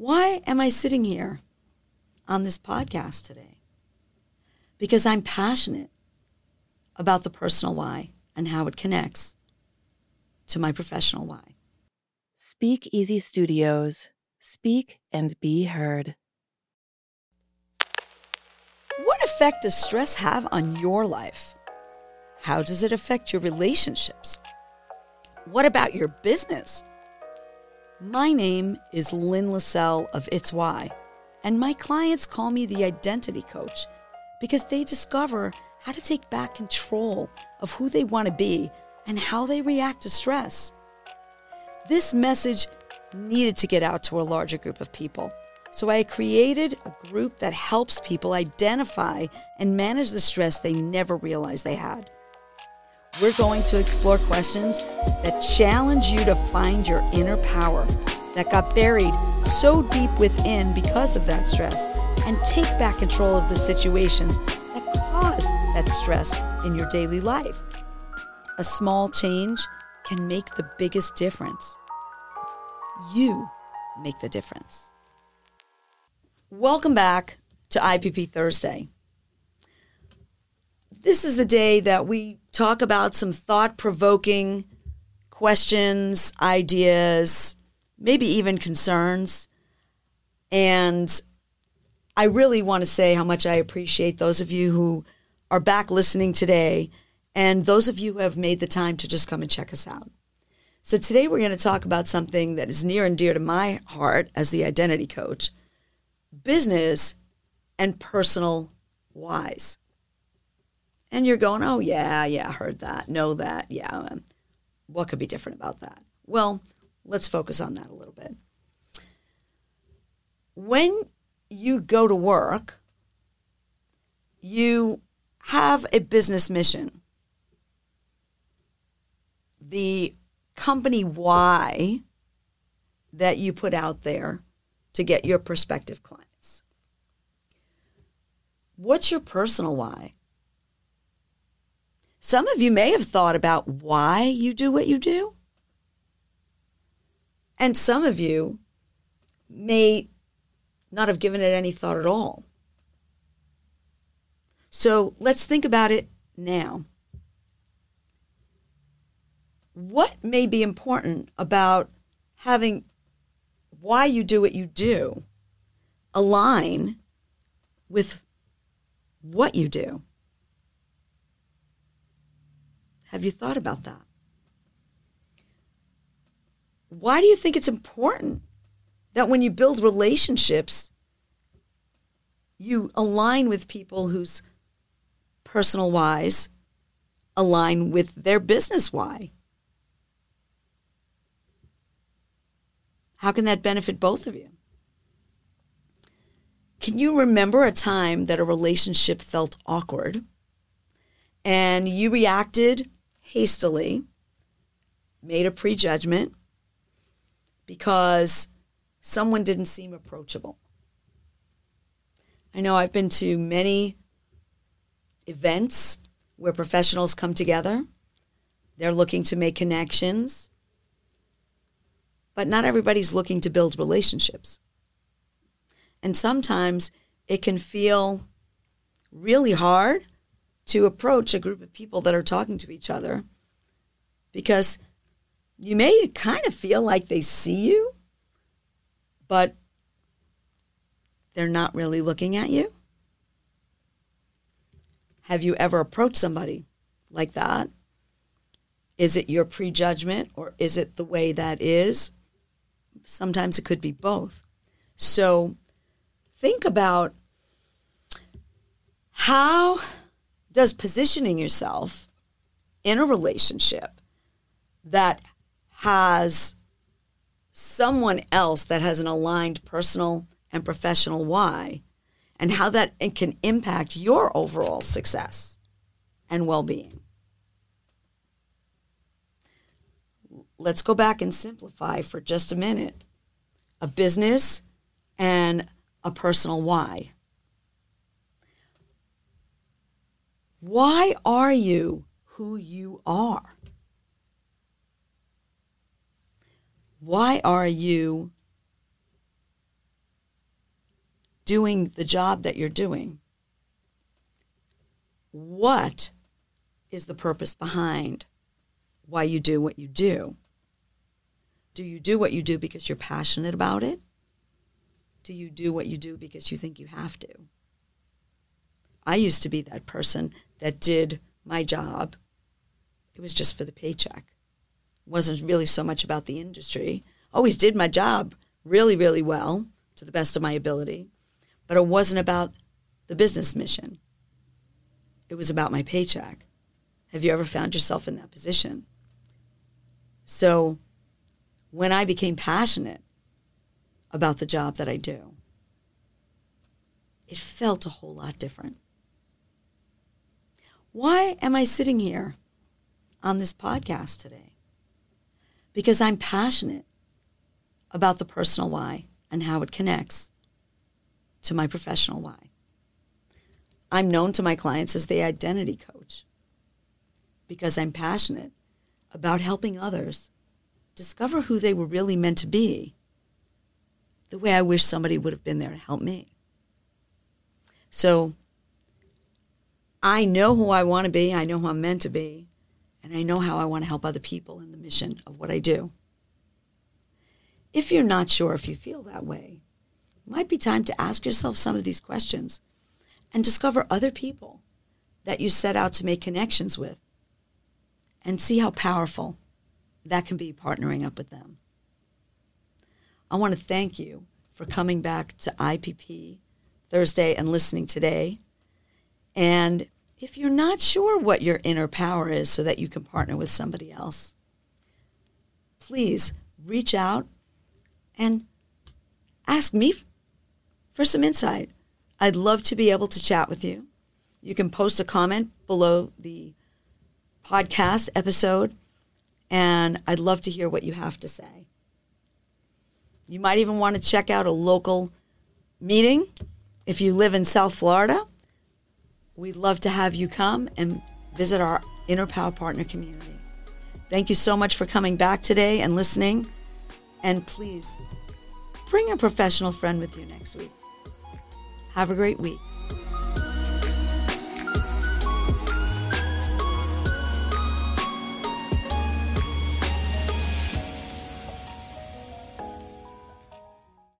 Why am I sitting here on this podcast today? Because I'm passionate about the personal why and how it connects to my professional why. Speak Easy Studios. Speak and be heard. What effect does stress have on your life? How does it affect your relationships? What about your business? My name is Lynn LaSalle of It's Why, and my clients call me the identity coach because they discover how to take back control of who they want to be and how they react to stress. This message needed to get out to a larger group of people. So I created a group that helps people identify and manage the stress they never realized they had. We're going to explore questions that challenge you to find your inner power that got buried so deep within because of that stress and take back control of the situations that caused that stress in your daily life. A small change can make the biggest difference. You make the difference. Welcome back to IPP Thursday. This is the day that we talk about some thought provoking questions, ideas, maybe even concerns. And I really want to say how much I appreciate those of you who are back listening today and those of you who have made the time to just come and check us out. So today we're going to talk about something that is near and dear to my heart as the identity coach business and personal whys. And you're going, oh, yeah, yeah, heard that, know that, yeah. Um, what could be different about that? Well, let's focus on that a little bit. When you go to work, you have a business mission. The company why that you put out there to get your prospective clients. What's your personal why? Some of you may have thought about why you do what you do. And some of you may not have given it any thought at all. So let's think about it now. What may be important about having why you do what you do align with what you do? Have you thought about that? Why do you think it's important that when you build relationships, you align with people whose personal whys align with their business why? How can that benefit both of you? Can you remember a time that a relationship felt awkward and you reacted hastily, made a prejudgment because someone didn't seem approachable. I know I've been to many events where professionals come together. They're looking to make connections, but not everybody's looking to build relationships. And sometimes it can feel really hard to approach a group of people that are talking to each other because you may kind of feel like they see you, but they're not really looking at you. Have you ever approached somebody like that? Is it your prejudgment or is it the way that is? Sometimes it could be both. So think about how does positioning yourself in a relationship that has someone else that has an aligned personal and professional why and how that can impact your overall success and well-being. Let's go back and simplify for just a minute a business and a personal why Why are you who you are? Why are you doing the job that you're doing, what is the purpose behind why you do what you do? Do you do what you do because you're passionate about it? Do you do what you do because you think you have to? I used to be that person that did my job. It was just for the paycheck. It wasn't really so much about the industry. Always did my job really, really well to the best of my ability, but it wasn't about the business mission. It was about my paycheck. Have you ever found yourself in that position? So when I became passionate about the job that I do, it felt a whole lot different. Why am I sitting here on this podcast today? Because I'm passionate about the personal why and how it connects to my professional why. I'm known to my clients as the identity coach because I'm passionate about helping others discover who they were really meant to be the way I wish somebody would have been there to help me. So I know who I want to be, I know who I'm meant to be, and I know how I want to help other people in the mission of what I do. If you're not sure if you feel that way, it might be time to ask yourself some of these questions and discover other people that you set out to make connections with and see how powerful that can be partnering up with them. I want to thank you for coming back to IPP Thursday and listening today. And if you're not sure what your inner power is so that you can partner with somebody else, please reach out and ask me for some insight. I'd love to be able to chat with you. You can post a comment below the podcast episode, and I'd love to hear what you have to say. You might even want to check out a local meeting if you live in South Florida. We'd love to have you come and visit our Inner Power Partner community. Thank you so much for coming back today and listening. And please bring a professional friend with you next week. Have a great week.